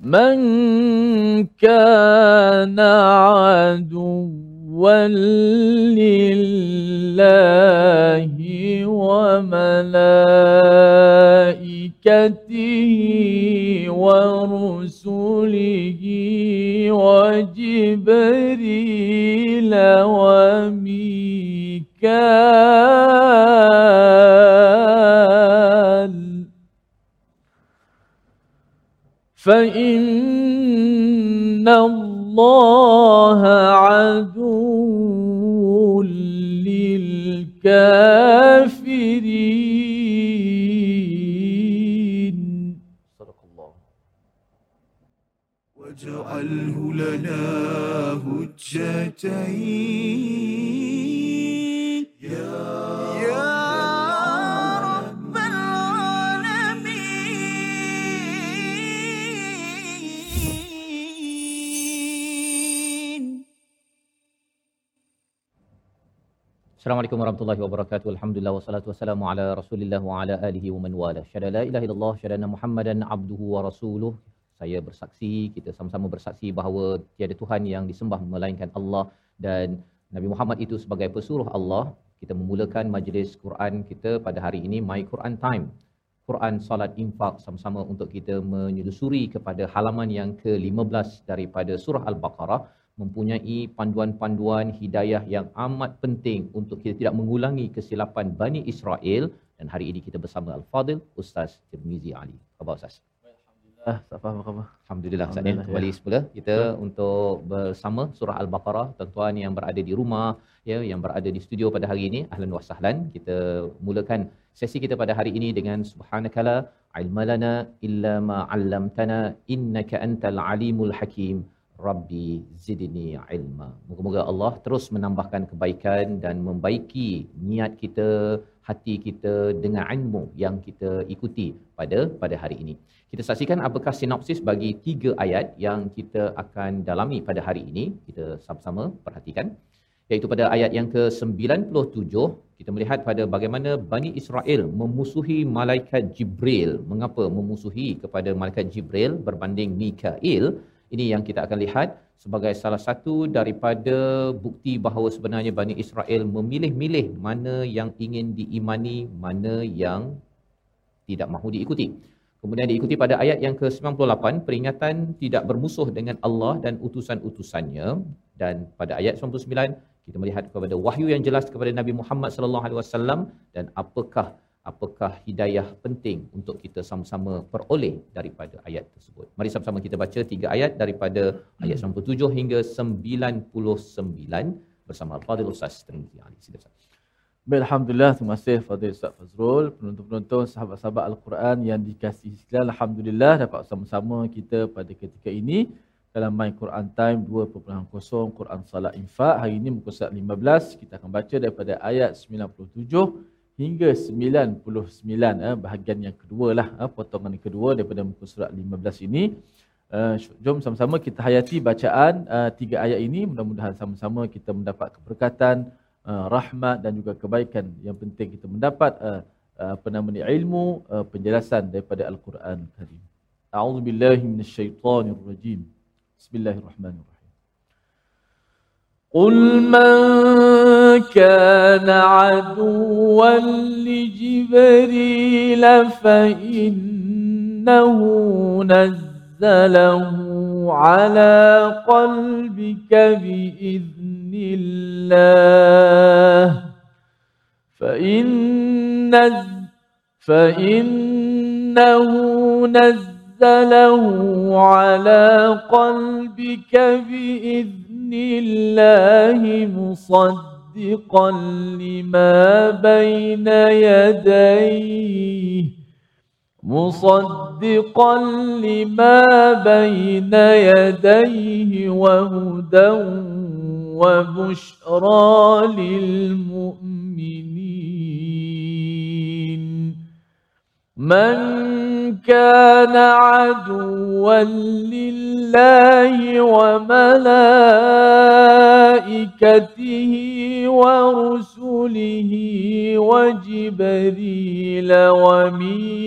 من كان عدوا لله وملائكته ورسله وجبريل وميكال فإن الله عدو للكافرين. صدق الله. واجعله لنا هجتين. Assalamualaikum warahmatullahi wabarakatuh. Alhamdulillah wassalatu wassalamu ala Rasulillah wa ala alihi wa man wala. Syada la ilaha illallah, syada Muhammadan abduhu wa rasuluh. Saya bersaksi, kita sama-sama bersaksi bahawa tiada Tuhan yang disembah melainkan Allah dan Nabi Muhammad itu sebagai pesuruh Allah. Kita memulakan majlis Quran kita pada hari ini My Quran Time. Quran Salat Infak sama-sama untuk kita menyelusuri kepada halaman yang ke-15 daripada surah Al-Baqarah mempunyai panduan-panduan hidayah yang amat penting untuk kita tidak mengulangi kesilapan Bani Israel dan hari ini kita bersama Al-Fadil Ustaz Tirmizi Ali. Khabar Ustaz? Ah, tak faham apa. Alhamdulillah Ustaz ya. Alhamdulillah, Kembali semula kita untuk bersama surah Al-Baqarah. Tuan-tuan yang berada di rumah, ya, yang berada di studio pada hari ini, ahlan wa sahlan. Kita mulakan sesi kita pada hari ini dengan subhanakala ilmalana illa ma 'allamtana innaka antal alimul hakim. Rabbi zidni ilma. Moga-moga Allah terus menambahkan kebaikan dan membaiki niat kita, hati kita dengan ilmu yang kita ikuti pada pada hari ini. Kita saksikan apakah sinopsis bagi tiga ayat yang kita akan dalami pada hari ini. Kita sama-sama perhatikan. Iaitu pada ayat yang ke-97, kita melihat pada bagaimana Bani Israel memusuhi malaikat Jibril. Mengapa memusuhi kepada malaikat Jibril berbanding Mikail? Ini yang kita akan lihat sebagai salah satu daripada bukti bahawa sebenarnya Bani Israel memilih-milih mana yang ingin diimani, mana yang tidak mahu diikuti. Kemudian diikuti pada ayat yang ke-98, peringatan tidak bermusuh dengan Allah dan utusan-utusannya. Dan pada ayat 99, kita melihat kepada wahyu yang jelas kepada Nabi Muhammad sallallahu alaihi wasallam dan apakah apakah hidayah penting untuk kita sama-sama peroleh daripada ayat tersebut. Mari sama-sama kita baca tiga ayat daripada ayat 97 hingga 99 bersama Al-Fadhil Ustaz Tirmizi Ali. Sila Ustaz. Alhamdulillah. Terima kasih Fadil Ustaz Fazrul. Penonton-penonton, sahabat-sahabat Al-Quran yang dikasihi sekalian. Alhamdulillah dapat sama-sama kita pada ketika ini dalam My Quran Time 2.0 Quran Salat Infak. Hari ini muka surat 15. Kita akan baca daripada ayat 97 hingga 99. Eh, bahagian yang kedua lah. Eh, potongan kedua daripada muka surat 15 ini. Uh, jom sama-sama kita hayati bacaan tiga ayat ini. Mudah-mudahan sama-sama kita mendapat keberkatan, rahmat dan juga kebaikan yang penting kita mendapat apa nama ni ilmu penjelasan daripada Al-Quran Karim. A'udzu billahi minasyaitonir rajim. Bismillahirrahmanirrahim. قل من كان عدوا لجبريل فإنه نزله على قلبك بإذن الله فإن فإنه نزله على قلبك بإذن الله مصدقا لما بين يديه مصدقا لما بين يديه وهدى وبشرى للمؤمنين. من كان عدوا لله وملائكته ورسله وجبريل وميكال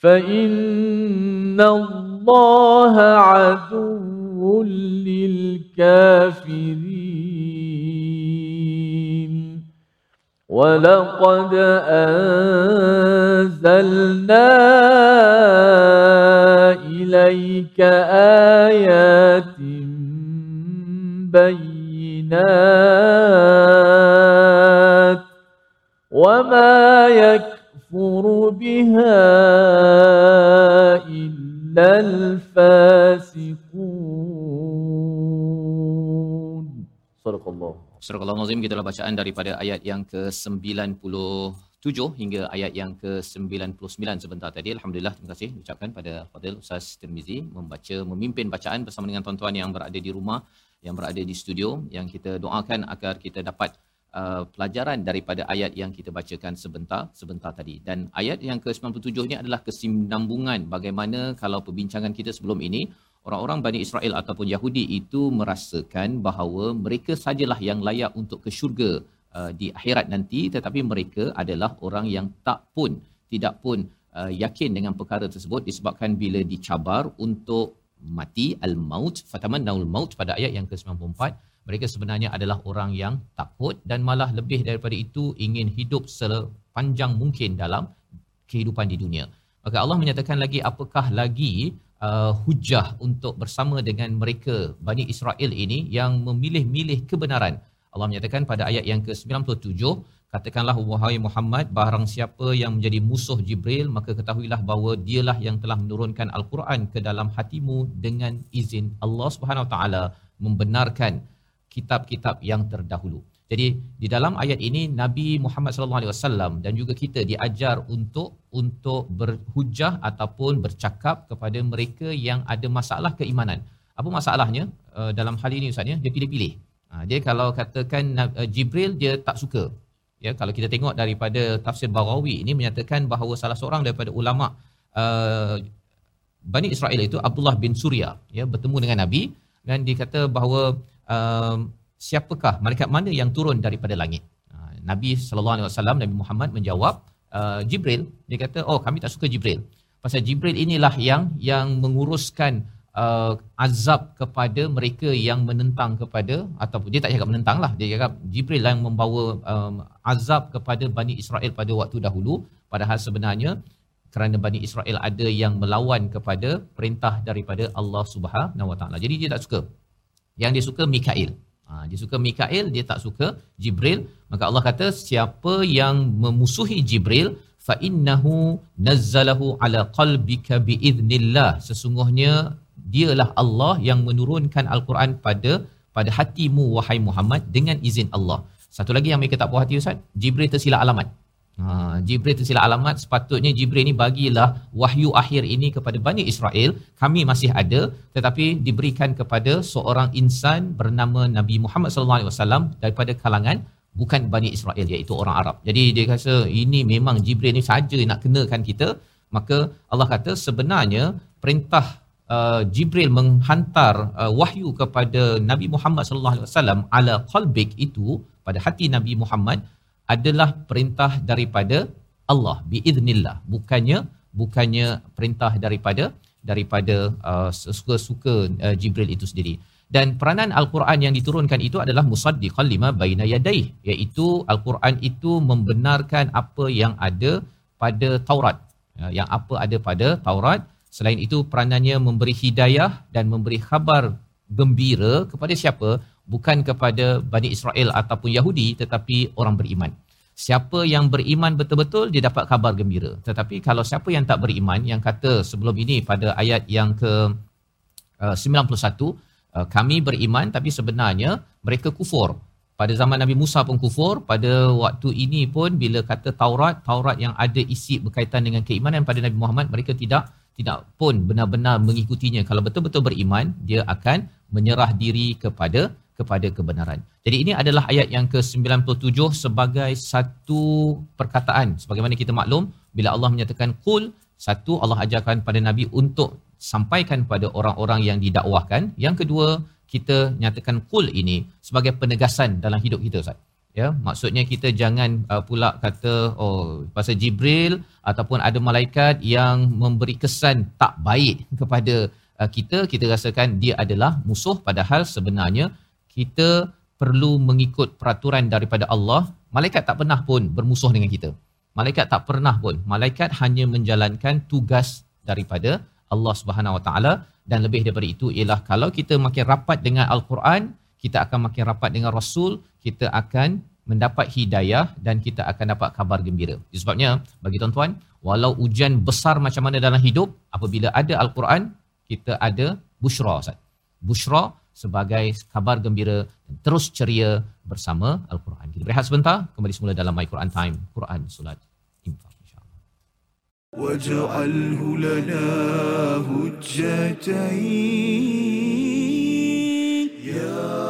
فإن الله عدو للكافرين. ولقد أنزلنا إليك آيات بينات وما يكفر بها إلا الفاسقون. صدق الله. Surah Al-Nazim kita telah bacaan daripada ayat yang ke-97 hingga ayat yang ke-99 sebentar tadi. Alhamdulillah terima kasih ucapkan pada Fadil Ustaz Tirmizi membaca memimpin bacaan bersama dengan tuan-tuan yang berada di rumah, yang berada di studio yang kita doakan agar kita dapat uh, pelajaran daripada ayat yang kita bacakan sebentar sebentar tadi. Dan ayat yang ke-97 ni adalah kesinambungan bagaimana kalau perbincangan kita sebelum ini orang-orang Bani Israel ataupun Yahudi itu merasakan bahawa mereka sajalah yang layak untuk ke syurga uh, di akhirat nanti. Tetapi mereka adalah orang yang tak pun tidak pun uh, yakin dengan perkara tersebut. Disebabkan bila dicabar untuk mati al-maut fatamannaul maut pada ayat yang ke-94 mereka sebenarnya adalah orang yang takut dan malah lebih daripada itu ingin hidup sepanjang mungkin dalam kehidupan di dunia. Maka Allah menyatakan lagi apakah lagi uh, hujah untuk bersama dengan mereka Bani Israel ini yang memilih-milih kebenaran. Allah menyatakan pada ayat yang ke-97, katakanlah wahai Muhammad, barang siapa yang menjadi musuh Jibril, maka ketahuilah bahawa dialah yang telah menurunkan Al-Quran ke dalam hatimu dengan izin Allah Subhanahu Wa Taala membenarkan kitab-kitab yang terdahulu. Jadi di dalam ayat ini Nabi Muhammad sallallahu alaihi wasallam dan juga kita diajar untuk untuk berhujah ataupun bercakap kepada mereka yang ada masalah keimanan. Apa masalahnya uh, dalam hal ini ustaz ya? Dia pilih-pilih. Ha, dia kalau katakan uh, Jibril dia tak suka. Ya kalau kita tengok daripada tafsir Baghawi ini menyatakan bahawa salah seorang daripada ulama uh, Bani Israel itu Abdullah bin Surya ya bertemu dengan Nabi dan dia kata bahawa uh, siapakah malaikat mana yang turun daripada langit uh, Nabi sallallahu alaihi wasallam Nabi Muhammad menjawab uh, Jibril dia kata oh kami tak suka Jibril pasal Jibril inilah yang yang menguruskan uh, azab kepada mereka yang menentang kepada ataupun dia tak cakap menentang lah dia cakap Jibril yang membawa um, azab kepada Bani Israel pada waktu dahulu padahal sebenarnya kerana Bani Israel ada yang melawan kepada perintah daripada Allah Subhanahu Wa Taala. Jadi dia tak suka. Yang dia suka Mikail. Ha, dia suka Mikail, dia tak suka Jibril. Maka Allah kata siapa yang memusuhi Jibril fa innahu nazzalahu ala qalbika biiznillah. Sesungguhnya dialah Allah yang menurunkan al-Quran pada pada hatimu wahai Muhammad dengan izin Allah. Satu lagi yang mereka tak puas hati Ustaz, Jibril tersilap alamat. Ha, Jibril tersilap alamat. Sepatutnya Jibril ni bagilah wahyu akhir ini kepada Bani Israel. Kami masih ada tetapi diberikan kepada seorang insan bernama Nabi Muhammad sallallahu alaihi wasallam daripada kalangan bukan Bani Israel iaitu orang Arab. Jadi dia kata ini memang Jibril ni saja nak kenakan kita. Maka Allah kata sebenarnya perintah uh, Jibril menghantar uh, wahyu kepada Nabi Muhammad sallallahu alaihi wasallam ala qalbik itu pada hati Nabi Muhammad adalah perintah daripada Allah biiznillah. Bukannya bukannya perintah daripada daripada uh, suka-suka uh, Jibril itu sendiri. Dan peranan al-Quran yang diturunkan itu adalah musaddiqan lima baina yadayh iaitu al-Quran itu membenarkan apa yang ada pada Taurat. Uh, yang apa ada pada Taurat. Selain itu peranannya memberi hidayah dan memberi khabar gembira kepada siapa bukan kepada Bani Israel ataupun Yahudi tetapi orang beriman. Siapa yang beriman betul-betul dia dapat khabar gembira. Tetapi kalau siapa yang tak beriman yang kata sebelum ini pada ayat yang ke uh, 91 uh, kami beriman tapi sebenarnya mereka kufur. Pada zaman Nabi Musa pun kufur, pada waktu ini pun bila kata Taurat, Taurat yang ada isi berkaitan dengan keimanan pada Nabi Muhammad mereka tidak tidak pun benar-benar mengikutinya. Kalau betul-betul beriman, dia akan menyerah diri kepada kepada kebenaran. Jadi ini adalah ayat yang ke-97 sebagai satu perkataan. Sebagaimana kita maklum, bila Allah menyatakan kul, satu Allah ajarkan pada Nabi untuk sampaikan pada orang-orang yang didakwahkan. Yang kedua, kita nyatakan kul ini sebagai penegasan dalam hidup kita Ustaz. ya maksudnya kita jangan uh, pula kata oh pasal Jibril ataupun ada malaikat yang memberi kesan tak baik kepada uh, kita kita rasakan dia adalah musuh padahal sebenarnya kita perlu mengikut peraturan daripada Allah malaikat tak pernah pun bermusuh dengan kita malaikat tak pernah pun malaikat hanya menjalankan tugas daripada Allah Subhanahu Wa Taala dan lebih daripada itu ialah kalau kita makin rapat dengan al-Quran kita akan makin rapat dengan Rasul, kita akan mendapat hidayah dan kita akan dapat kabar gembira. Sebabnya bagi tuan-tuan, walau ujian besar macam mana dalam hidup, apabila ada Al-Quran, kita ada bushra Ustaz. Bushra sebagai kabar gembira dan terus ceria bersama Al-Quran. Kita berehat sebentar, kembali semula dalam My Quran Time, Quran Solat Infaq. Waj'alhu lana hujjatain Ya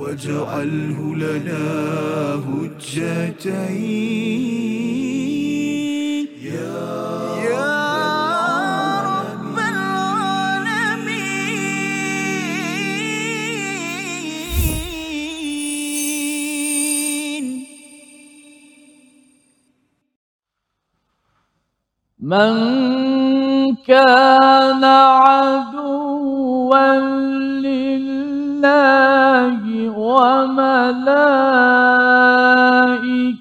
واجعله لنا هجتين. يا رب العالمين. من كان عدوا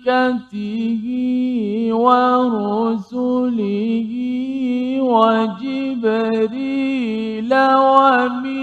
وملائكته ورسله وجبريل وميكال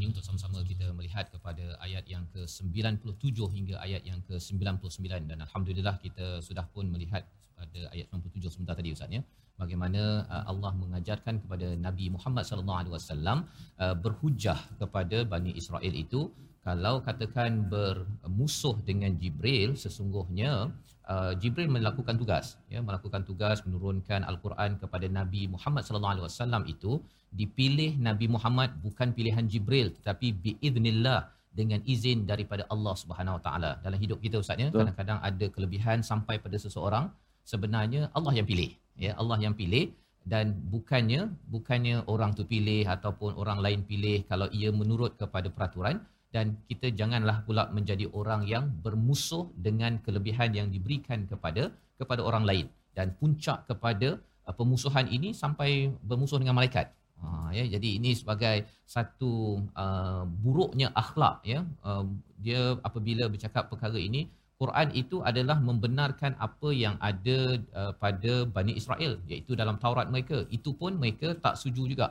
ini untuk sama-sama kita melihat kepada ayat yang ke-97 hingga ayat yang ke-99 dan alhamdulillah kita sudah pun melihat pada ayat 97 sebentar tadi Ustaz ya. Bagaimana uh, Allah mengajarkan kepada Nabi Muhammad sallallahu alaihi wasallam uh, berhujah kepada Bani Israel itu kalau katakan bermusuh dengan Jibril sesungguhnya uh, Jibril melakukan tugas ya melakukan tugas menurunkan al-Quran kepada Nabi Muhammad sallallahu alaihi wasallam itu dipilih Nabi Muhammad bukan pilihan Jibril tetapi biiznillah dengan izin daripada Allah Subhanahu Wa Taala. Dalam hidup kita ustaz ya kadang-kadang ada kelebihan sampai pada seseorang sebenarnya Allah yang pilih ya Allah yang pilih. Dan bukannya bukannya orang tu pilih ataupun orang lain pilih kalau ia menurut kepada peraturan. Dan kita janganlah pula menjadi orang yang bermusuh dengan kelebihan yang diberikan kepada kepada orang lain. Dan puncak kepada uh, pemusuhan ini sampai bermusuh dengan malaikat. Ha, ya jadi ini sebagai satu uh, buruknya akhlak ya. Uh, dia apabila bercakap perkara ini Quran itu adalah membenarkan apa yang ada uh, pada Bani Israel iaitu dalam Taurat mereka. Itu pun mereka tak setuju juga.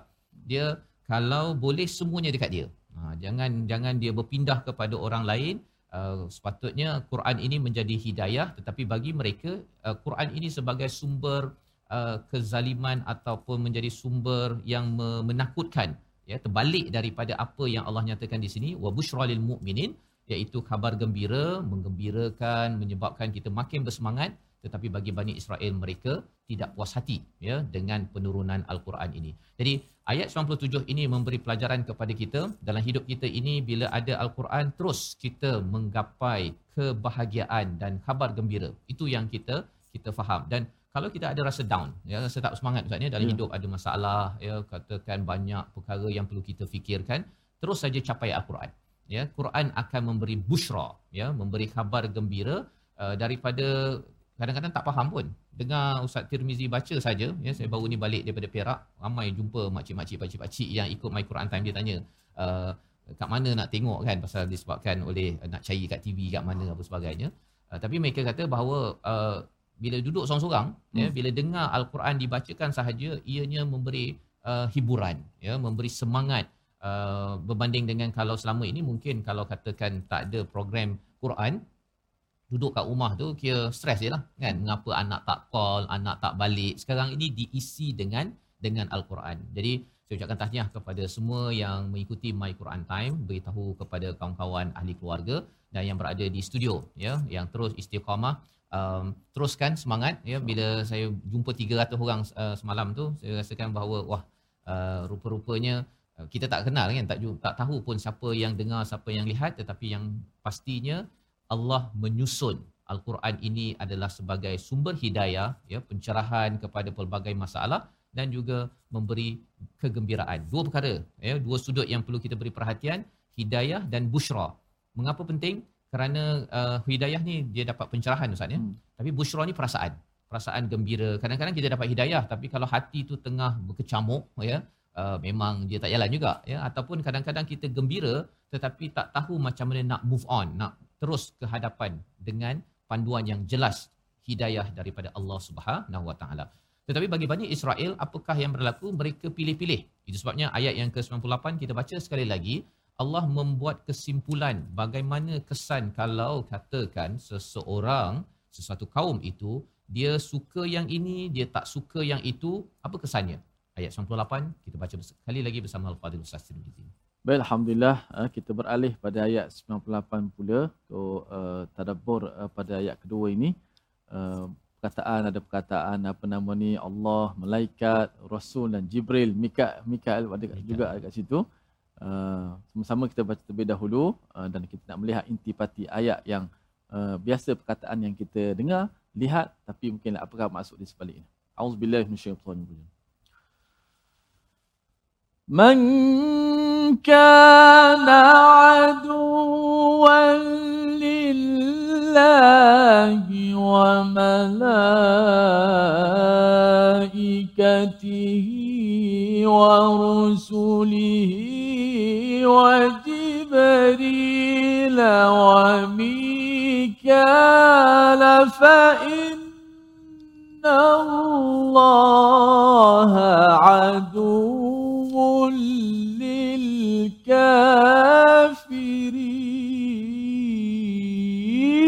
Dia kalau boleh semuanya dekat dia. Ha, jangan jangan dia berpindah kepada orang lain. Uh, sepatutnya Quran ini menjadi hidayah tetapi bagi mereka uh, Quran ini sebagai sumber kezaliman ataupun menjadi sumber yang me- menakutkan ya terbalik daripada apa yang Allah nyatakan di sini wa busyra lil mukminin iaitu kabar gembira menggembirakan menyebabkan kita makin bersemangat tetapi bagi Bani Israel mereka tidak puas hati ya dengan penurunan al-Quran ini. Jadi ayat 97 ini memberi pelajaran kepada kita dalam hidup kita ini bila ada al-Quran terus kita menggapai kebahagiaan dan kabar gembira. Itu yang kita kita faham dan kalau kita ada rasa down ya rasa tak semangat ustaz ya dalam Ya. hidup ada masalah ya katakan banyak perkara yang perlu kita fikirkan terus saja capai al-Quran. Ya Quran akan memberi bushra ya memberi khabar gembira uh, daripada kadang-kadang tak faham pun. Dengar Ustaz Tirmizi baca saja ya saya baru ni balik daripada Perak ramai jumpa makcik-makcik pakcik-pakcik yang ikut My Quran Time. Dia tanya uh, kat mana nak tengok kan? Pasal disebabkan oleh uh, nak cari kat TV kat mana apa sebagainya. Uh, tapi mereka kata bahawa uh, bila duduk seorang-seorang ya Hmm. bila dengar al-Quran dibacakan sahaja ianya memberi uh, hiburan ya memberi semangat uh, berbanding dengan kalau selama ini mungkin kalau katakan tak ada program Quran duduk kat rumah tu kira stres je lah kan? Mengapa anak tak call anak tak balik? Sekarang ini diisi dengan dengan al-Quran. Jadi saya ucapkan tahniah kepada semua yang mengikuti My Quran Time beritahu kepada kawan-kawan ahli keluarga dan yang berada di studio ya yang terus istiqamah um, teruskan semangat ya. Bila saya jumpa 300 orang uh, semalam tu saya rasakan bahawa wah uh, rupa-rupanya uh, kita tak kenal kan tak tak tahu pun siapa yang dengar siapa yang lihat tetapi yang pastinya Allah menyusun al-Quran ini adalah sebagai sumber hidayah ya pencerahan kepada pelbagai masalah dan juga memberi kegembiraan. Dua perkara ya dua sudut yang perlu kita beri perhatian hidayah dan bushra mengapa penting? Kerana uh, hidayah ni dia dapat pencerahan ustaz ya. Hmm. tapi bushra ni perasaan. Perasaan gembira. Kadang-kadang kita dapat hidayah tapi kalau hati tu tengah berkecamuk ya uh, memang dia tak jalan juga ya. Ataupun kadang-kadang kita gembira tetapi tak tahu macam mana nak move on nak terus ke hadapan dengan panduan yang jelas hidayah daripada Allah Subhanahu Wa Taala. Tetapi bagi Bani Israel apakah yang berlaku? Mereka pilih-pilih. Itu sebabnya ayat yang ke-98 kita baca sekali lagi Allah membuat kesimpulan bagaimana kesan kalau katakan seseorang sesuatu kaum itu dia suka yang ini dia tak suka yang itu apa kesannya ayat 98 kita baca sekali lagi bersama Al-Fadhil Ustaz Tirmizi Baik, Alhamdulillah uh, kita beralih pada ayat 98 pula untuk uh, tadabbur uh, pada ayat kedua ini. Uh, perkataan ada perkataan apa nama ni Allah, malaikat, rasul dan Jibril, Mika Mikael ada Mikael. juga ada kat situ. Uh, sama-sama kita baca terlebih dahulu uh, dan kita nak melihat intipati ayat yang uh, biasa perkataan yang kita dengar, lihat tapi mungkin lah apakah maksud di sebalik ini. Auzubillahi minasyaitonirrajim. Man kana aduwan lillahi wa malaikatihi wa rusulihi وجبريل وميكال فإن الله عدو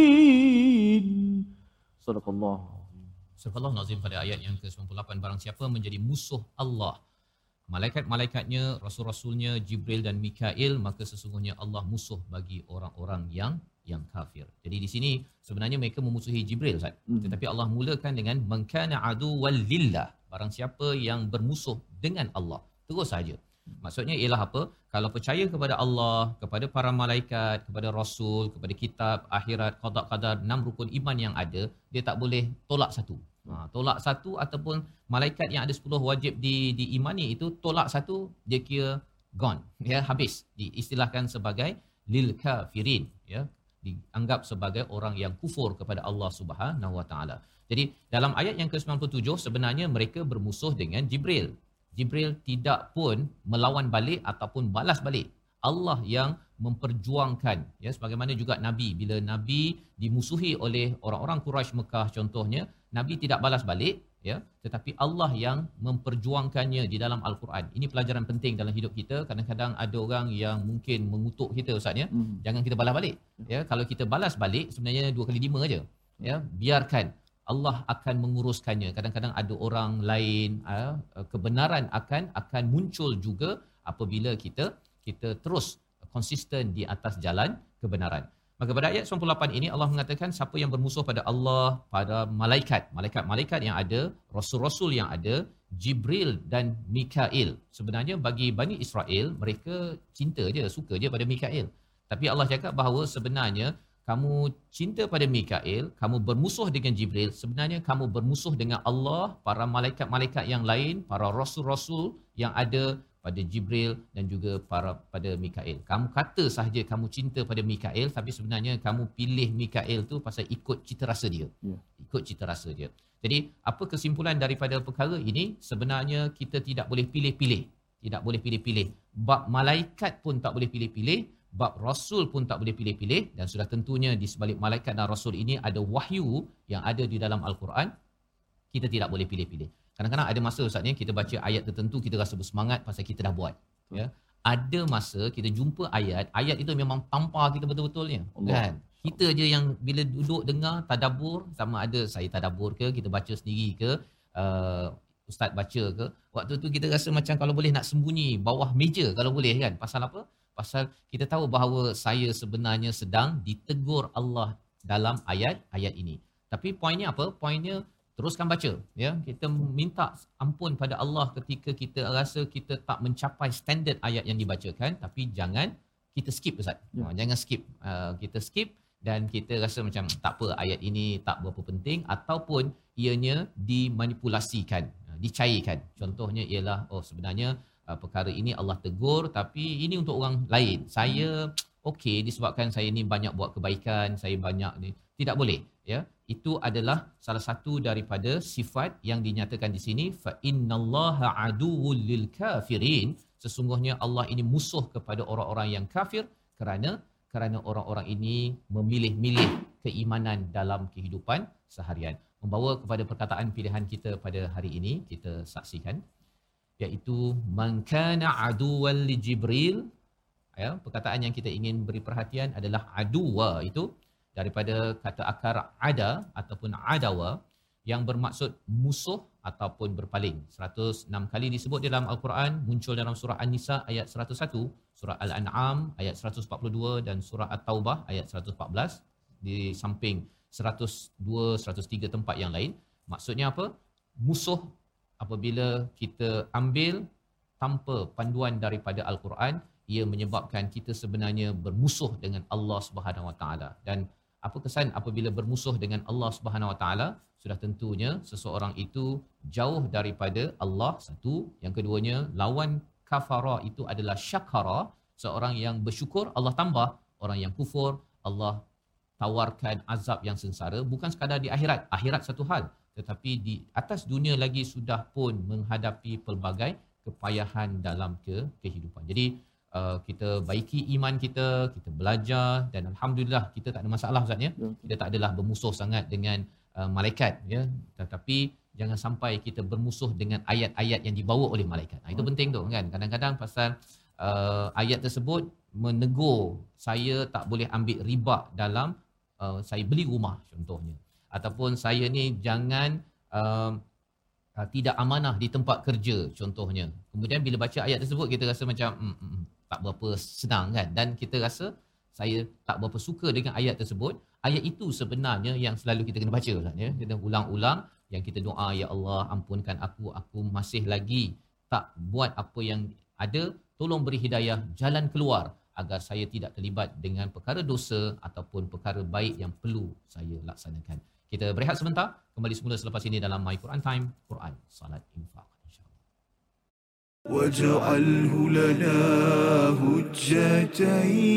للكافرين صدق الله Surah Allah Nazim pada ayat yang ke-98 barang siapa menjadi musuh Allah malaikat-malaikatnya rasul-rasulnya Jibril dan Mikail maka sesungguhnya Allah musuh bagi orang-orang yang yang kafir. Jadi di sini sebenarnya mereka memusuhi Jibril Ustaz. Hmm. Tetapi Allah mulakan dengan man kana aduwwal lillah. Barang siapa yang bermusuh dengan Allah. Terus saja. Maksudnya ialah apa? Kalau percaya kepada Allah, kepada para malaikat, kepada rasul, kepada kitab, akhirat, qada qadar, enam rukun iman yang ada, dia tak boleh tolak satu. Ha, tolak satu ataupun malaikat yang ada 10 wajib di diimani itu tolak satu dia kira gone ya habis diistilahkan sebagai lil kafirin ya dianggap sebagai orang yang kufur kepada Allah Subhanahu Wa Taala. Jadi dalam ayat yang ke-97 sebenarnya mereka bermusuh dengan Jibril. Jibril tidak pun melawan balik ataupun balas balik. Allah yang memperjuangkan ya sebagaimana juga nabi bila nabi dimusuhi oleh orang-orang Quraisy Mekah contohnya nabi tidak balas balik ya tetapi Allah yang memperjuangkannya di dalam al-Quran. Ini pelajaran penting dalam hidup kita. Kadang-kadang ada orang yang mungkin mengutuk kita ustaz ya. Hmm. Jangan kita balas balik. Ya, kalau kita balas balik sebenarnya dua kali lima aja. Ya, biarkan Allah akan menguruskannya. Kadang-kadang ada orang lain uh, kebenaran akan akan muncul juga apabila kita kita terus konsisten di atas jalan kebenaran. Maka pada ayat 98 ini Allah mengatakan siapa yang bermusuh pada Allah, pada malaikat, malaikat-malaikat yang ada, rasul-rasul yang ada, Jibril dan Mikail. Sebenarnya bagi Bani Israel, mereka cinta je, suka je pada Mikail. Tapi Allah cakap bahawa sebenarnya kamu cinta pada Mikail, kamu bermusuh dengan Jibril, sebenarnya kamu bermusuh dengan Allah, para malaikat-malaikat yang lain, para rasul-rasul yang ada pada Jibril dan juga para pada Mikail. Kamu kata sahaja kamu cinta pada Mikail tapi sebenarnya kamu pilih Mikail tu pasal ikut cita rasa dia. Ya. Ikut cita rasa dia. Jadi apa kesimpulan daripada perkara ini? Sebenarnya kita tidak boleh pilih-pilih. Tidak boleh pilih-pilih. Bab malaikat pun tak boleh pilih-pilih, bab rasul pun tak boleh pilih-pilih dan sudah tentunya di sebalik malaikat dan rasul ini ada wahyu yang ada di dalam al-Quran. Kita tidak boleh pilih-pilih. Kadang-kadang ada masa Ustaz ni kita baca ayat tertentu kita rasa bersemangat pasal kita dah buat. Ya. Ada masa kita jumpa ayat, ayat itu memang tampar kita betul-betulnya. Allah. Kan? Kita je yang bila duduk dengar tadabbur sama ada saya tadabbur ke kita baca sendiri ke uh, ustaz baca ke waktu tu kita rasa macam kalau boleh nak sembunyi bawah meja kalau boleh kan pasal apa pasal kita tahu bahawa saya sebenarnya sedang ditegur Allah dalam ayat-ayat ini tapi poinnya apa poinnya teruskan baca ya. Kita minta ampun pada Allah ketika kita rasa kita tak mencapai standard ayat yang dibacakan tapi jangan kita skip ustaz. Ya. Ha, jangan skip. Uh, kita skip dan kita rasa macam tak apa ayat ini tak berapa penting ataupun ianya dimanipulasikan uh, dicairkan. Contohnya ialah oh sebenarnya uh, perkara ini Allah tegur tapi ini untuk orang lain. Saya okey disebabkan saya ni banyak buat kebaikan saya banyak ni tidak boleh ya. Itu adalah salah satu daripada sifat yang dinyatakan di sini fa innallaha aduwwul lil kafirin. Sesungguhnya Allah ini musuh kepada orang-orang yang kafir kerana kerana orang-orang ini memilih-milih keimanan dalam kehidupan seharian. Membawa kepada perkataan pilihan kita pada hari ini kita saksikan iaitu man kana aduwwan li jibril ya. Perkataan yang kita ingin beri perhatian adalah aduwa itu daripada kata akar ada ataupun adawa yang bermaksud musuh ataupun berpaling. 106 kali disebut dalam Al-Quran, muncul dalam surah An-Nisa ayat 101, surah Al-An'am ayat 142 dan surah At-Taubah ayat 114 di samping 102 103 tempat yang lain. Maksudnya apa? Musuh apabila kita ambil tanpa panduan daripada Al-Quran, ia menyebabkan kita sebenarnya bermusuh dengan Allah Subhanahu Wa Taala dan apa kesan apabila bermusuh dengan Allah Subhanahu Wa Taala? Sudah tentunya seseorang itu jauh daripada Allah. Satu. Yang keduanya lawan kafara itu adalah syakara seorang yang bersyukur Allah tambah. Orang yang kufur Allah tawarkan azab yang sengsara. Bukan sekadar di akhirat. Akhirat satu hal. Tetapi di atas dunia lagi sudah pun menghadapi pelbagai kepayahan dalam ke kehidupan. Jadi uh, kita baiki iman kita kita belajar dan alhamdulillah kita tak ada masalah ustaz ya Ya. kita tak adalah bermusuh sangat dengan uh, malaikat ya tetapi jangan sampai kita bermusuh dengan ayat-ayat yang dibawa oleh malaikat. Ha, itu Hmm. penting tu kan. Kadang-kadang pasal uh, ayat tersebut menegur saya tak boleh ambil riba dalam uh, saya beli rumah contohnya. Ataupun saya ni jangan uh, uh, tidak amanah di tempat kerja contohnya. Kemudian bila baca ayat tersebut kita rasa macam mm, mm, mm, tak berapa senang kan dan kita rasa saya tak berapa suka dengan ayat tersebut. Ayat itu sebenarnya yang selalu kita kena baca Ustaz ya. Kita ulang-ulang yang kita doa ya Allah ampunkan aku aku masih lagi tak buat apa yang ada tolong beri hidayah jalan keluar agar saya tidak terlibat dengan perkara dosa ataupun perkara baik yang perlu saya laksanakan. Kita berehat sebentar, kembali semula selepas ini dalam My Quran Time, Quran Salat Infaq. واجعله لنا هجتين.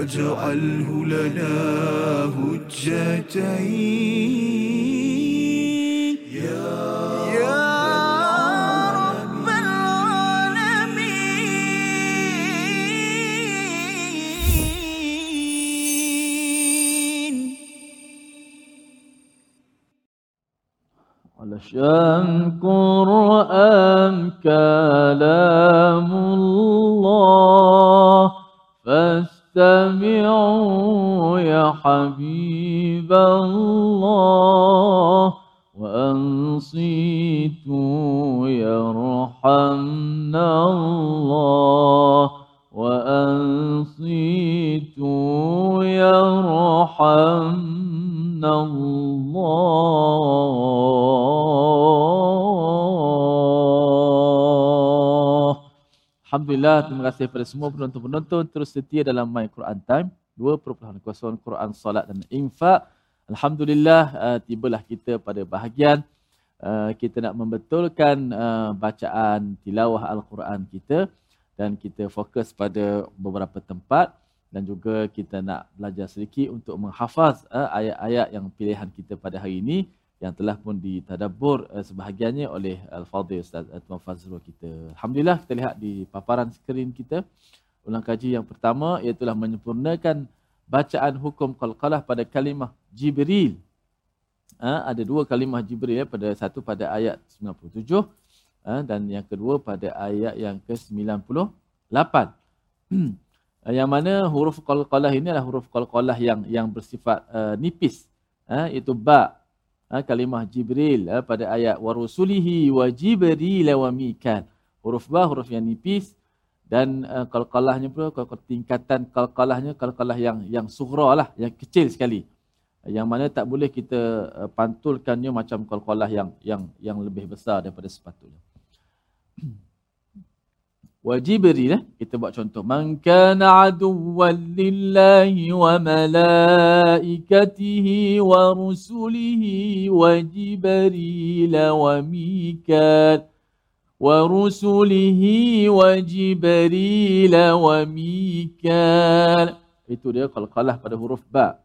واجعله لنا هجتين يا رب العالمين علشان قرآن كلام الله فاستمعوا يا حبيب الله وأنصتوا يرحمنا الله وأنصتوا يرحمنا الله Alhamdulillah, terima kasih kepada semua penonton-penonton terus setia dalam My Quran Time 2.0 Quran Salat dan Infak. Alhamdulillah, uh, tibalah kita pada bahagian uh, kita nak membetulkan uh, bacaan tilawah Al-Quran kita dan kita fokus pada beberapa tempat dan juga kita nak belajar sedikit untuk menghafaz uh, ayat-ayat yang pilihan kita pada hari ini yang telah pun ditadabbur uh, sebahagiannya oleh Al-Fadhil Ustaz Tuan Fazrul kita. Alhamdulillah kita lihat di paparan skrin kita ulang kaji yang pertama iaitu menyempurnakan bacaan hukum qalqalah pada kalimah Jibril. Ha, ada dua kalimah Jibril ya, pada satu pada ayat 97 ha, dan yang kedua pada ayat yang ke-98. yang mana huruf qalqalah ini adalah huruf qalqalah yang yang bersifat uh, nipis. Ha, itu ba ha, kalimah Jibril ha, pada ayat warusulihi wa Jibril wa Mikal. Huruf ba huruf yang nipis dan uh, qalqalahnya pula kalau tingkatan qalqalahnya qalqalah yang yang sughra lah, yang kecil sekali. Yang mana tak boleh kita uh, pantulkannya macam qalqalah yang yang yang lebih besar daripada sepatutnya. Wajib beri eh? kita buat contoh. Man kana aduwwan lillahi wa malaikatihi wa rusulihi wa jibril wa mikal wa rusulihi wa jibril wa mikal itu dia qalqalah pada huruf ba.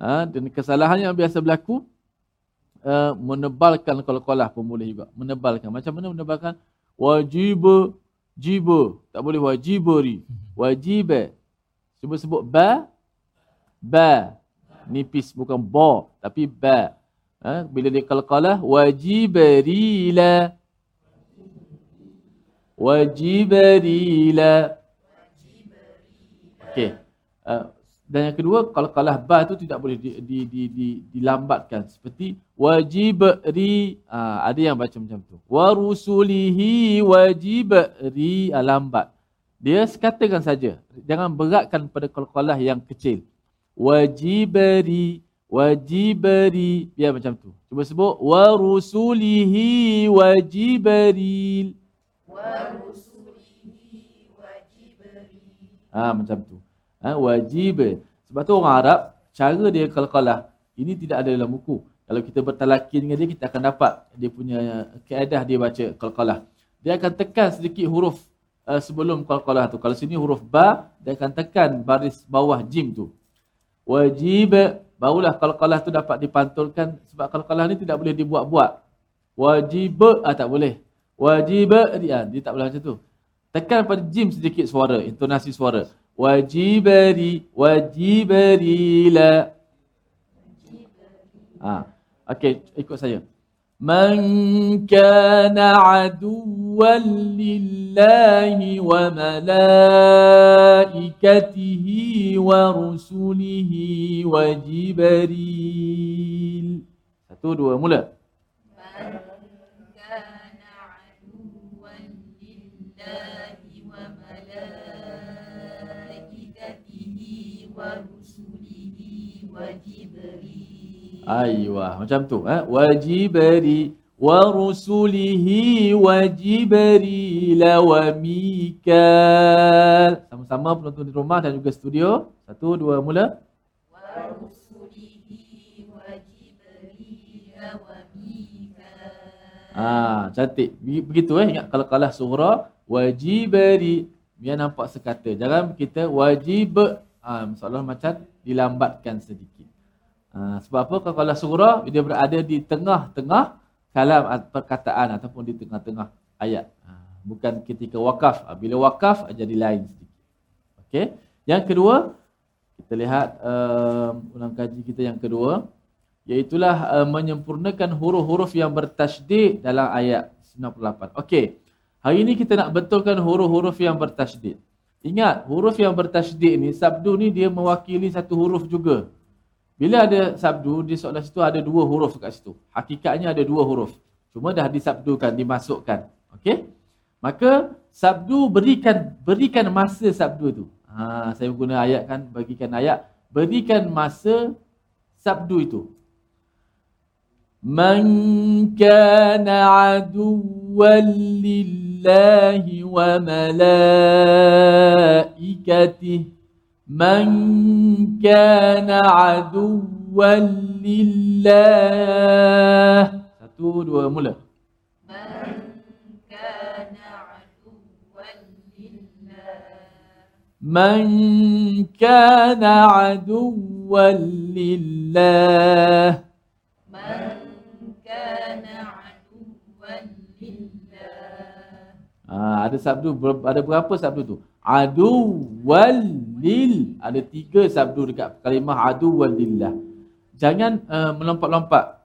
Ha, dan kesalahan yang biasa berlaku uh, menebalkan qalqalah pun boleh juga. Menebalkan. Macam mana menebalkan? Wajib jiba tak boleh wajibari wajib sebut sebut ba. Ba. Nipis bukan ba tapi ba. Ha, bila dia qalqalah wajibarila wajibarila okey. Uh, dan yang kedua kalau kalah ba tu tidak boleh di, di, di, di, dilambatkan. Seperti wajib ri ha, ada yang baca macam tu. Wa rusulihi wajib ri ha, lambat. Dia katakan saja jangan beratkan pada qalqalah yang kecil. Wajib ri wajib ri biar macam tu. Cuba sebut wa rusulihi wajib ri. Wa rusulihi wajib ri. Ha macam tu ha, wajib. Sebab tu orang Arab, cara dia qalqalah, ini tidak ada dalam buku. Kalau kita bertalakin dengan dia, kita akan dapat dia punya keadaan dia baca qalqalah. Dia akan tekan sedikit huruf uh, sebelum qalqalah tu. Kalau sini huruf ba, dia akan tekan baris bawah jim tu. Wajib, barulah qalqalah tu dapat dipantulkan. Sebab qalqalah ni tidak boleh dibuat-buat. Wajib, ah, tak boleh. Wajib, dia, dia tak boleh macam tu. Tekan pada jim sedikit suara, intonasi suara wajibari wajibarila ah okey ikut saya. Man kana aduwwan lillahi wa malaikatihi wa rusulihi wa jibril. Satu dua mula Aywa, macam tu eh? Wa jibri wa rusulihi wa jibril wa mikal sama-sama penonton di rumah dan juga studio. Satu dua mula. Wa rusulihi wa jibril wa mikal ah cantik begitu eh? Ingat kalau kalah surah wajibari biar nampak sekata. Jangan kita wajib ah masalah macam dilambatkan sedikit. Ha, sebab apa? Kalau surah, dia berada di tengah-tengah kalam perkataan ataupun di tengah-tengah ayat. Ha, bukan ketika wakaf. Ha, bila wakaf, jadi lain sedikit. Okey. Yang kedua, kita lihat uh, ulang kaji kita yang kedua. Iaitulah uh, menyempurnakan huruf-huruf yang bertasydid dalam ayat 98. Okey. Hari ini kita nak betulkan huruf-huruf yang bertasydid. Ingat, huruf yang bertasydid ni, sabdu ni dia mewakili satu huruf juga. Bila ada sabdu, di soalan situ ada dua huruf kat situ. Hakikatnya ada dua huruf. Cuma dah disabdukan, dimasukkan. Okey? Maka sabdu berikan berikan masa sabdu tu. Ha, saya guna ayat kan, bagikan ayat. Berikan masa sabdu itu. Man kana aduwan lillahi الله وملائكته من كان عدوا لله. satu dua من كان عدوا لله. من كان عدوا لله. من كان ha, ada sabdu ada berapa sabdu tu adu wal lil ada tiga sabdu dekat kalimah adu wal lillah jangan uh, melompat-lompat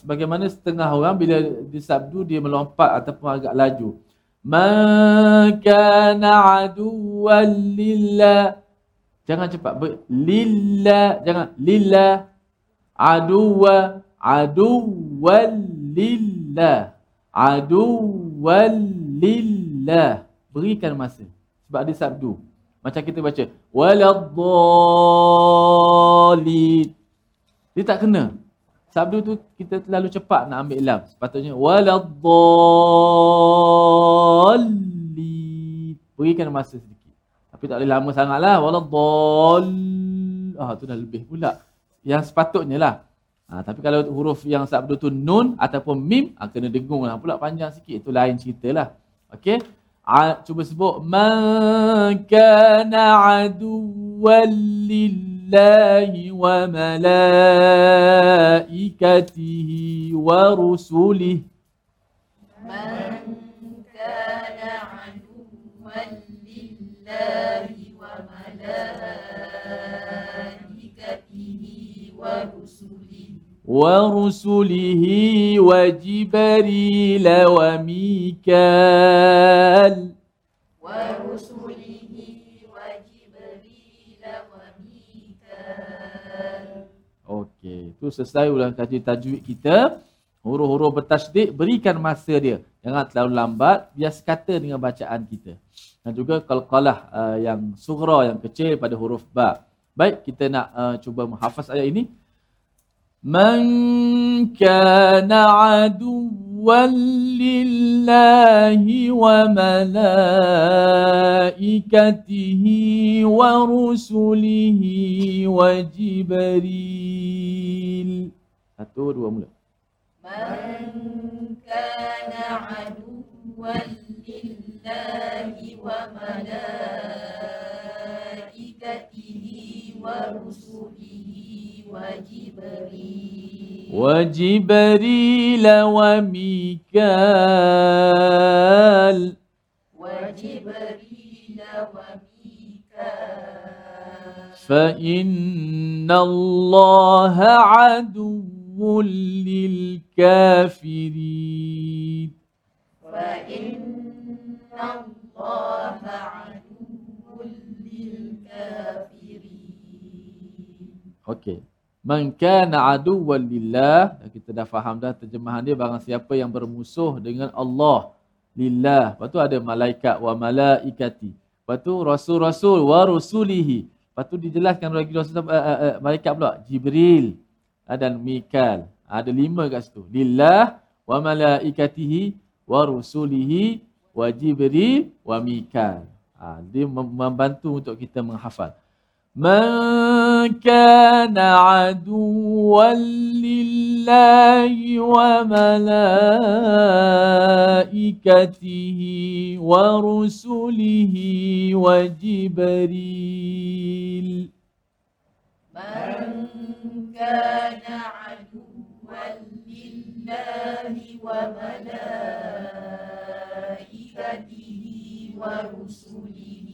sebagaimana setengah orang bila disabdu dia melompat ataupun agak laju Man kana aduwan lillah. Jangan cepat. Ber- lillah. Jangan. Lillah. Aduwa. Aduwan lillah. Aduwan lillah. Berikan masa. Sebab ada sabdu. Macam kita baca. Waladhalid. Dia tak kena. Sabdu tu kita terlalu cepat nak ambil lam. Sepatutnya waladhalli. Berikan masa sedikit. Tapi tak boleh lama sangatlah. Waladhal. Ah tu dah lebih pula. Yang sepatutnya lah. Ha, tapi kalau huruf yang sabdu tu nun ataupun mim, ha, kena dengung lah pula panjang sikit. Itu lain cerita lah. Okey. Cuba sebut man kana aduwwal lillahi wa malaikatihi wa rusulihi man kana aduwwal lillahi wa malaikatihi ورسله ورسله وجبريل وميكال ورسله وجبريل وميكال Okey, tu selesai ulang kaji tajwid kita. Huruf-huruf bertasydid berikan masa dia. Jangan terlalu lambat, biar sekata dengan bacaan kita. Dan juga qalqalah uh, yang sughra yang kecil pada huruf ba. Baik, kita nak uh, cuba menghafaz ayat ini. من كان عدوا لله وملائكته ورسله وجبريل. أتور ومولا من كان عدوا لله وملائكته ورسله وجبريل وجبريل وميكال وجبريل وميكال فإن الله عدو للكافرين فإن الله عدو للكافرين Okey. Man kana aduwwan lillah. Kita dah faham dah terjemahan dia barang siapa yang bermusuh dengan Allah. Lillah. Lepas tu ada malaikat wa malaikati. Lepas tu rasul-rasul wa rusulihi. Lepas tu dijelaskan lagi rasul uh, uh, uh, malaikat pula. Jibril uh, dan Mikal. Ada lima kat situ. Lillah wa malaikatihi wa rusulihi wa Jibril wa Mikal. Ha, dia mem- membantu untuk kita menghafal. من كان عدوا لله وملائكته ورسله وجبريل. من كان عدوا لله وملائكته ورسله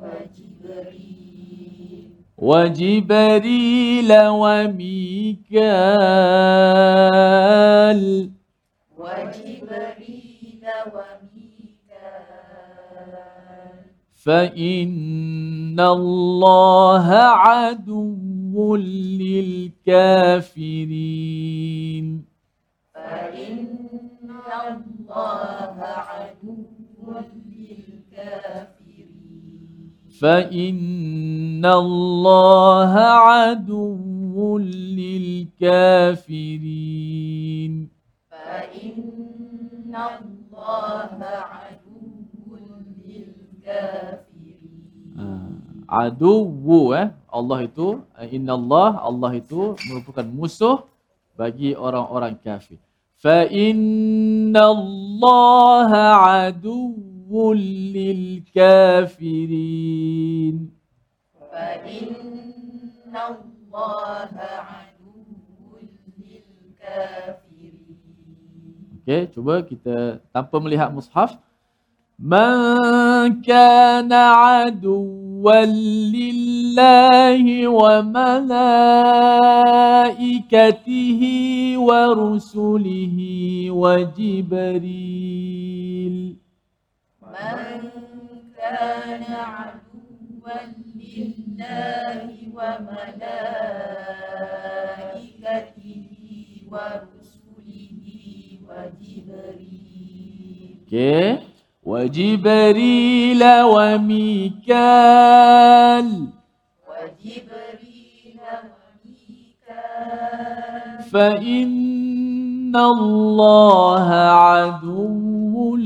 وجبريل. وجبريل وميكال. وجبريل وميكال. فإن الله عدو للكافرين. فإن الله عدو للكافرين. فإن الله عدو للكافرين فإن الله عدو للكافرين Aduwu eh Allah itu eh, inna Allah Allah itu merupakan musuh bagi orang-orang kafir. Fa inna Allah aduwwul lil kafirin. فإن الله عدو للكافرين Okey, cuba kita tanpa melihat mushaf. Man kana aduwwan lillahi wa malaikatihi wa rusulihi wa jibril. من كان عدوا لله وملائكته ورسله وجبريل. Wa mikal. وجبريل وميكال. فإن الله عدو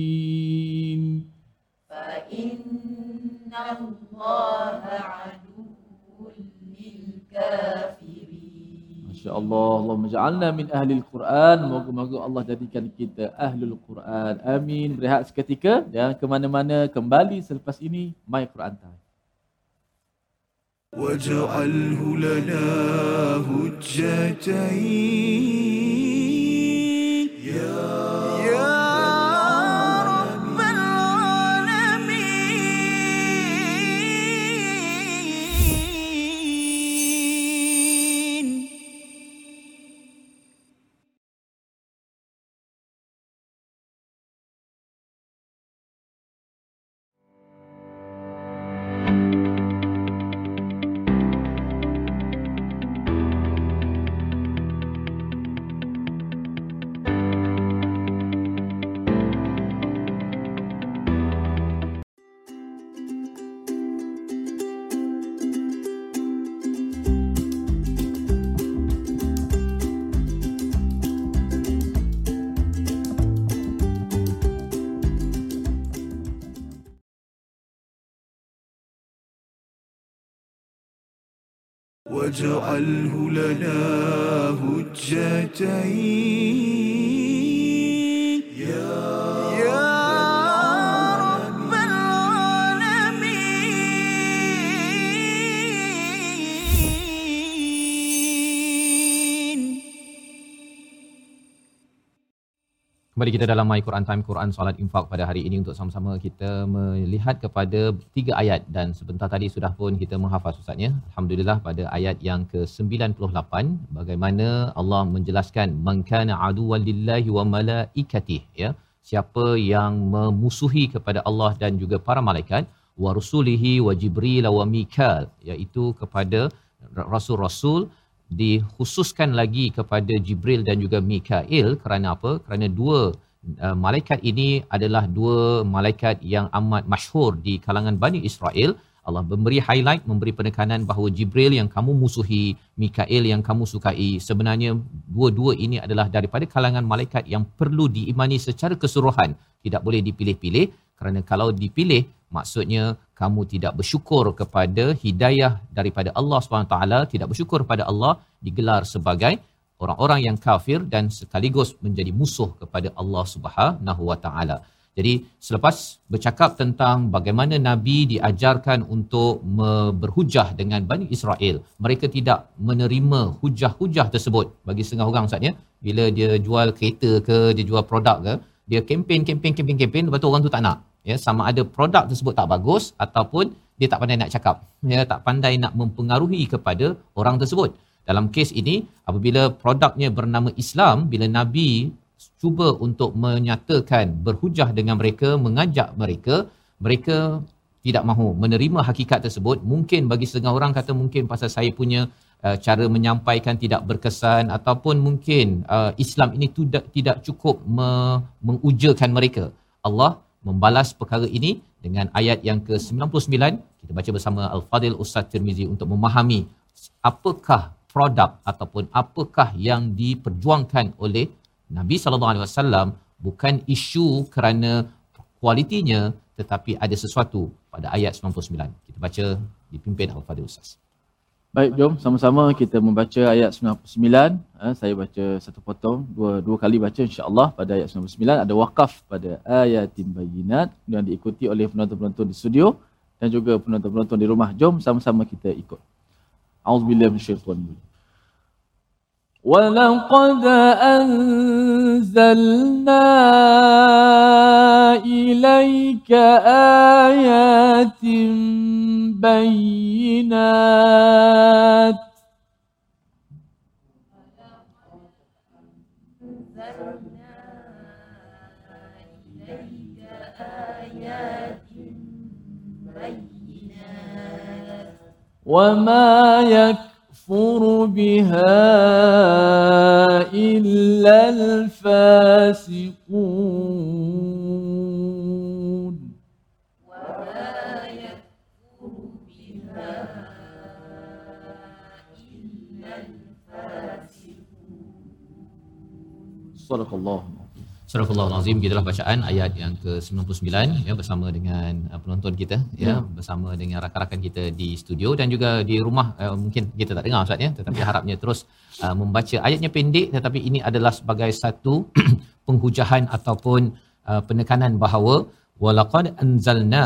للكافرين فإن الله عدو للكافرين Masya Allah, Allah menja'alna min ahli Al-Quran. Moga-moga Allah jadikan kita ahlul Quran. Amin. Berehat seketika dan ke mana-mana kembali selepas ini My Quran Time. واجعله لنا هجتين واجعله لنا هجتين. Kembali kita dalam My Quran Time Quran Salat Infak pada hari ini untuk sama-sama kita melihat kepada tiga ayat dan sebentar tadi sudah pun kita menghafaz ustaznya. Alhamdulillah pada ayat yang ke-98 bagaimana Allah menjelaskan man kana aduwwan lillahi wa malaikatih ya. Siapa yang memusuhi kepada Allah dan juga para malaikat wa rusulihi wa jibril wa mikal iaitu kepada rasul-rasul dikhususkan lagi kepada Jibril dan juga Mikail kerana apa? Kerana dua uh, malaikat ini adalah dua malaikat yang amat masyhur di kalangan Bani Israel. Allah memberi highlight, memberi penekanan bahawa Jibril yang kamu musuhi, Mikail yang kamu sukai. Sebenarnya dua-dua ini adalah daripada kalangan malaikat yang perlu diimani secara keseluruhan. Tidak boleh dipilih-pilih kerana kalau dipilih maksudnya kamu tidak bersyukur kepada hidayah daripada Allah SWT tidak bersyukur kepada Allah digelar sebagai orang-orang yang kafir dan sekaligus menjadi musuh kepada Allah Subhanahu Wa Taala. Jadi selepas bercakap tentang bagaimana nabi diajarkan untuk berhujah dengan Bani Israel, mereka tidak menerima hujah-hujah tersebut. Bagi setengah orang saatnya bila dia jual kereta ke, dia jual produk ke, dia kempen kempen kempen kempen lepas tu orang tu tak nak ya sama ada produk tersebut tak bagus ataupun dia tak pandai nak cakap. Ya tak pandai nak mempengaruhi kepada orang tersebut. Dalam kes ini apabila produknya bernama Islam bila nabi cuba untuk menyatakan berhujah dengan mereka mengajak mereka mereka tidak mahu menerima hakikat tersebut. Mungkin bagi setengah orang kata mungkin pasal saya punya uh, cara menyampaikan tidak berkesan ataupun mungkin uh, Islam ini tidak tidak cukup me- mengujakan mereka. Allah membalas perkara ini dengan ayat yang ke-99 kita baca bersama Al-Fadil Ustaz Tirmizi untuk memahami apakah produk ataupun apakah yang diperjuangkan oleh Nabi sallallahu alaihi wasallam bukan isu kerana kualitinya tetapi ada sesuatu pada ayat 99. Kita baca dipimpin Al-Fadil Ustaz. Baik, jom sama-sama kita membaca ayat 99. Ha, saya baca satu potong, dua dua kali baca insya-Allah pada ayat 99 ada wakaf pada ayatin bayinat yang diikuti oleh penonton-penonton di studio dan juga penonton-penonton di rumah. Jom sama-sama kita ikut. Auzubillahi minasyaitonir rajim. ولقد أنزلنا إليك آيات بينات أنزلنا إليك آيات بينات. وما يكفر بها إلا الفاسقون. Sadaqallahu Surah Al-Azim. Gitulah bacaan ayat yang ke-99 ya bersama dengan uh, penonton kita ya, ya bersama dengan rakan-rakan kita di studio dan juga di rumah. Uh, mungkin kita tak dengar ustaz ya tetapi ya. harapnya terus uh, membaca ayatnya pendek tetapi ini adalah sebagai satu penghujahan ataupun uh, penekanan bahawa walaqad anzalna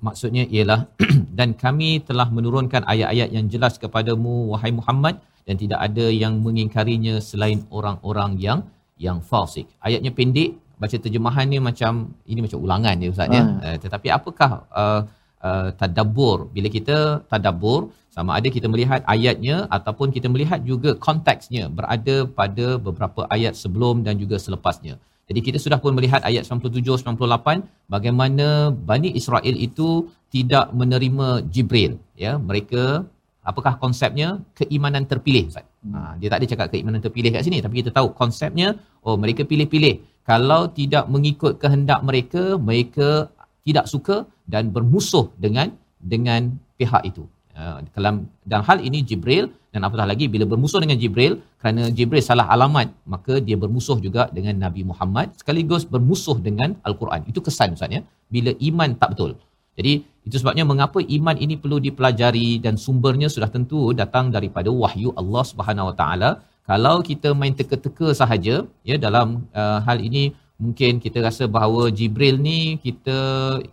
maksudnya ialah dan kami telah menurunkan ayat-ayat yang jelas kepadamu wahai Muhammad dan tidak ada yang mengingkarinya selain orang-orang yang yang fasik. Ayatnya pendek, baca terjemahan ni macam ini macam ulangan dia ustaz ya. Uh, tetapi apakah uh, uh, tadabbur? Bila kita tadabbur sama ada kita melihat ayatnya ataupun kita melihat juga konteksnya berada pada beberapa ayat sebelum dan juga selepasnya. Jadi kita sudah pun melihat ayat 97 98 bagaimana Bani Israel itu tidak menerima Jibril ya. Mereka apakah konsepnya keimanan terpilih Ustaz. Ha, dia tak ada cakap keimanan terpilih kat sini tapi kita tahu konsepnya oh mereka pilih-pilih. Kalau tidak mengikut kehendak mereka, mereka tidak suka dan bermusuh dengan dengan pihak itu. Uh, dalam dalam hal ini Jibril dan apatah lagi bila bermusuh dengan Jibril kerana Jibril salah alamat maka dia bermusuh juga dengan Nabi Muhammad sekaligus bermusuh dengan Al-Quran. Itu kesan Ustaz ya. Bila iman tak betul. Jadi itu sebabnya mengapa iman ini perlu dipelajari dan sumbernya sudah tentu datang daripada wahyu Allah Subhanahu Wa Taala. Kalau kita main teka-teka sahaja ya dalam uh, hal ini mungkin kita rasa bahawa Jibril ni kita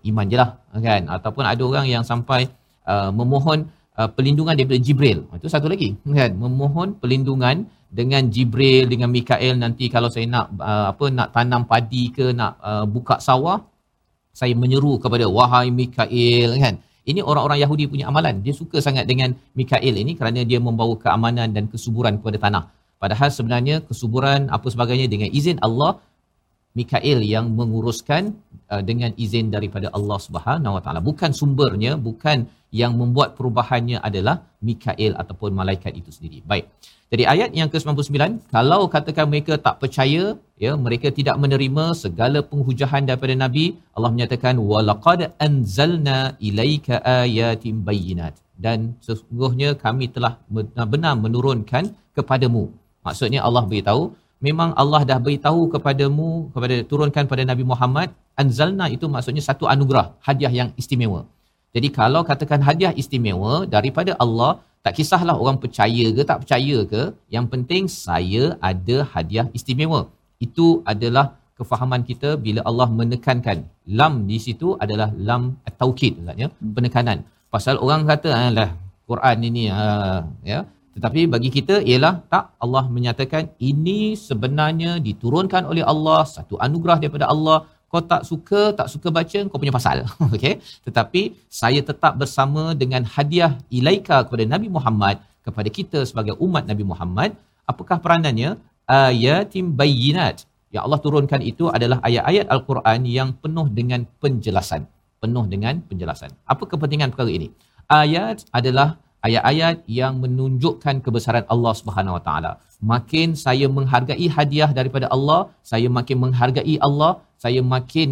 iman je lah kan ataupun ada orang yang sampai uh, memohon uh, perlindungan daripada Jibril. Itu satu lagi kan memohon perlindungan dengan Jibril dengan Mikael nanti kalau saya nak uh, apa nak tanam padi ke nak uh, buka sawah saya menyeru kepada wahai Mikael kan? Ini orang-orang Yahudi punya amalan. Dia suka sangat dengan Mikael ini kerana dia membawa keamanan dan kesuburan kepada tanah. Padahal sebenarnya kesuburan apa sebagainya dengan izin Allah Mikael yang menguruskan uh, dengan izin daripada Allah Subhanahu Wa Taala. Bukan sumbernya bukan yang membuat perubahannya adalah Mikael ataupun malaikat itu sendiri. Baik jadi ayat yang ke-99 kalau katakan mereka tak percaya ya mereka tidak menerima segala penghujahan daripada nabi Allah menyatakan walaqad anzalna ilaika ayatin bayyinat. Dan sesungguhnya kami telah benar-benar menurunkan kepadamu. Maksudnya Allah beritahu memang Allah dah beritahu kepadamu kepada turunkan pada Nabi Muhammad anzalna itu maksudnya satu anugerah hadiah yang istimewa. Jadi kalau katakan hadiah istimewa daripada Allah tak kisahlah orang percaya ke tak percaya ke yang penting saya ada hadiah istimewa. Itu adalah kefahaman kita bila Allah menekankan lam di situ adalah lam taukid maksudnya penekanan. Pasal orang kata alah Quran ini uh, ya. Tetapi bagi kita ialah tak Allah menyatakan ini sebenarnya diturunkan oleh Allah satu anugerah daripada Allah kau tak suka tak suka baca kau punya pasal. Okey tetapi saya tetap bersama dengan hadiah ilaika kepada Nabi Muhammad kepada kita sebagai umat Nabi Muhammad. Apakah peranannya? Ayatim bayyinat. Yang Allah turunkan itu adalah ayat-ayat al-Quran yang penuh dengan penjelasan. Penuh dengan penjelasan. Apa kepentingan perkara ini? Ayat adalah ayat-ayat yang menunjukkan kebesaran Allah Subhanahu Wa Taala. Makin saya menghargai hadiah daripada Allah, saya makin menghargai Allah, saya makin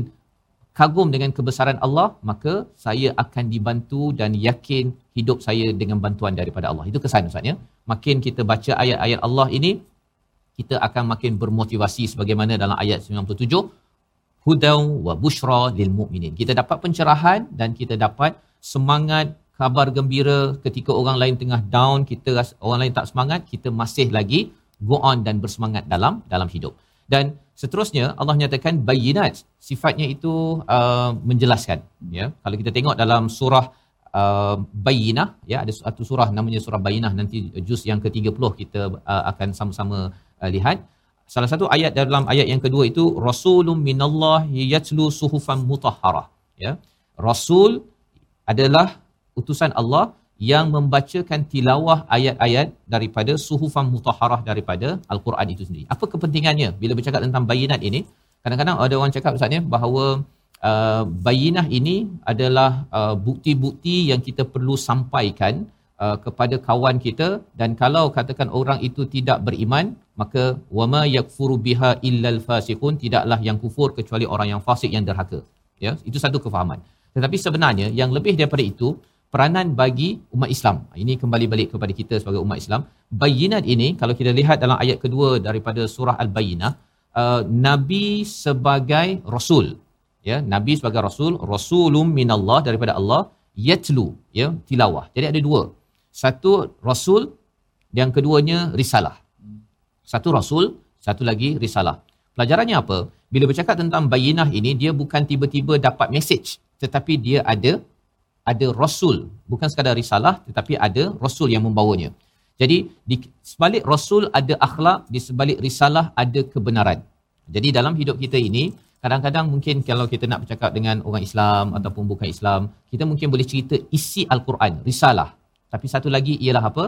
kagum dengan kebesaran Allah, maka saya akan dibantu dan yakin hidup saya dengan bantuan daripada Allah. Itu kesan Ustaz ya. Makin kita baca ayat-ayat Allah ini, kita akan makin bermotivasi sebagaimana dalam ayat 97 hudaw wa bushra lil mu'minin. Kita dapat pencerahan dan kita dapat semangat kabar gembira ketika orang lain tengah down kita orang lain tak semangat kita masih lagi go on dan bersemangat dalam dalam hidup dan seterusnya Allah nyatakan bayinat. Sifatnya itu uh, menjelaskan ya. Kalau kita tengok dalam surah uh, bayinah ya ada satu surah namanya surah bayinah. Nanti juz yang ke-30 kita uh, akan sama-sama uh, lihat. Salah satu ayat dalam ayat yang kedua itu rasulun minallahi yatlu suhufan mutahharah ya. Rasul adalah utusan Allah yang membacakan tilawah ayat-ayat daripada suhufan mutahharah daripada al-Quran itu sendiri. Apa kepentingannya bila bercakap tentang bayinat ini? Kadang-kadang ada orang cakap ustaz ya bahawa uh, bayinah ini adalah uh, bukti-bukti yang kita perlu sampaikan uh, kepada kawan kita dan kalau katakan orang itu tidak beriman maka wama yakfuru biha illal fasiqun tidaklah yang kufur kecuali orang yang fasik yang derhaka. Ya, itu satu kefahaman. Tetapi sebenarnya yang lebih daripada itu peranan bagi umat Islam. Ini kembali balik kepada kita sebagai umat Islam. Bayinat ini kalau kita lihat dalam ayat kedua daripada surah Al-Bayyinah, uh, nabi sebagai rasul. Ya, nabi sebagai rasul, rasulum minallah daripada Allah, yatlu, ya, tilawah. Jadi ada dua. Satu rasul, yang keduanya risalah. Satu rasul, satu lagi risalah. Pelajarannya apa? Bila bercakap tentang bayinah ini, dia bukan tiba-tiba dapat message, tetapi dia ada ada rasul. Bukan sekadar risalah tetapi ada rasul yang membawanya. Jadi di sebalik rasul ada akhlak di sebalik risalah ada kebenaran. Jadi dalam hidup kita ini kadang-kadang mungkin kalau kita nak bercakap dengan orang Islam ataupun bukan Islam kita mungkin boleh cerita isi al-Quran risalah. Tapi satu lagi ialah apa?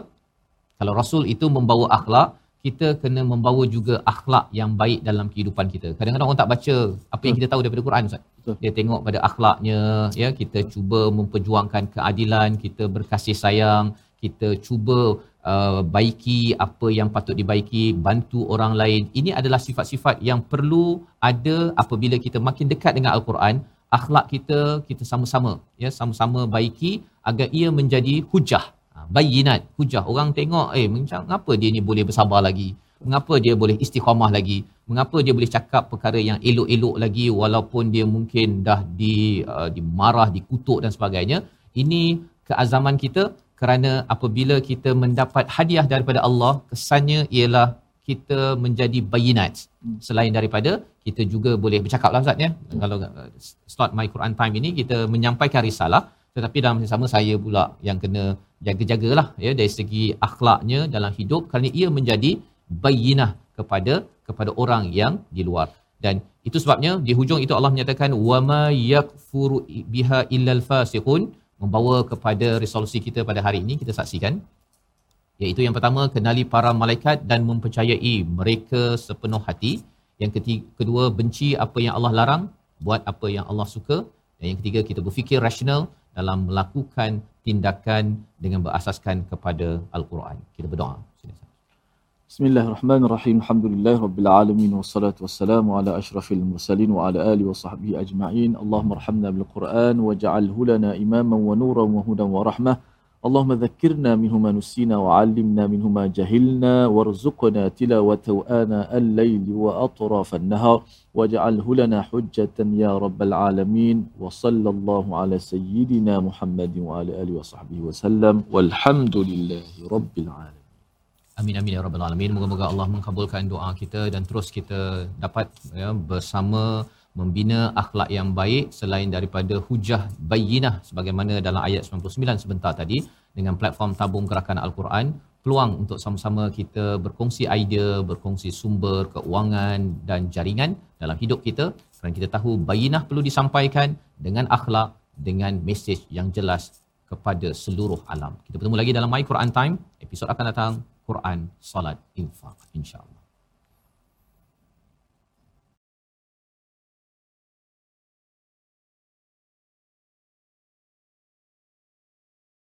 Kalau rasul itu membawa akhlak kita kena membawa juga akhlak yang baik dalam kehidupan kita. Kadang-kadang orang tak baca apa yang kita tahu daripada Quran Ustaz. Betul. Dia tengok pada akhlaknya, ya, kita cuba memperjuangkan keadilan, kita berkasih sayang, kita cuba uh, baiki apa yang patut dibaiki, bantu orang lain. Ini adalah sifat-sifat yang perlu ada apabila kita makin dekat dengan Al-Quran, akhlak kita kita sama-sama ya sama-sama baiki agar ia menjadi hujah bayinat hujah. Orang tengok eh macam mengapa dia ni boleh bersabar lagi? Mengapa dia boleh istiqamah lagi? Mengapa dia boleh cakap perkara yang elok-elok lagi walaupun dia mungkin dah di uh, dimarah dikutuk dan sebagainya? Ini keazaman kita kerana apabila kita mendapat hadiah daripada Allah kesannya ialah kita menjadi bayinat. Selain daripada kita juga boleh bercakap lah Ustaz ya. Kalau uh, start my Quran time ini kita menyampaikan risalah. Tetapi dalam masa sama saya pula yang kena jaga-jagalah ya dari segi akhlaknya dalam hidup kerana ia menjadi bayinah kepada kepada orang yang di luar. Dan itu sebabnya di hujung itu Allah menyatakan wama yakfuru biha illal fasiqun membawa kepada resolusi kita pada hari ini kita saksikan iaitu yang pertama kenali para malaikat dan mempercayai mereka sepenuh hati. Yang ketiga kedua benci apa yang Allah larang buat apa yang Allah suka. Dan yang ketiga kita berfikir rasional dalam melakukan tindakan dengan berasaskan kepada Al-Quran. Kita berdoa. Bismillahirrahmanirrahim. Alhamdulillah rabbil alamin wassalatu wassalamu ala asyrafil mursalin wa ala alihi wa sahbihi ajma'in. Allahumma arhamna bil Quran waj'alhu lana imaman wa nuran wa hudan wa rahmah. اللهم ذكرنا منهما نسينا وعلمنا منهما جهلنا وارزقنا تلاوته آناء الليل وأطراف النهار واجعله لنا حجة يا رب العالمين وصلى الله على سيدنا محمد وعلى آله وصحبه وسلم والحمد لله رب العالمين Amin amin ya rabbal alamin. Moga-moga Allah mengabulkan doa kita dan terus kita dapat ya, bersama membina akhlak yang baik selain daripada hujah bayinah sebagaimana dalam ayat 99 sebentar tadi dengan platform tabung gerakan al-Quran peluang untuk sama-sama kita berkongsi idea, berkongsi sumber keuangan dan jaringan dalam hidup kita Kerana kita tahu bayinah perlu disampaikan dengan akhlak, dengan mesej yang jelas kepada seluruh alam. Kita bertemu lagi dalam My Quran Time. Episod akan datang, Quran, Salat, Infaq. InsyaAllah.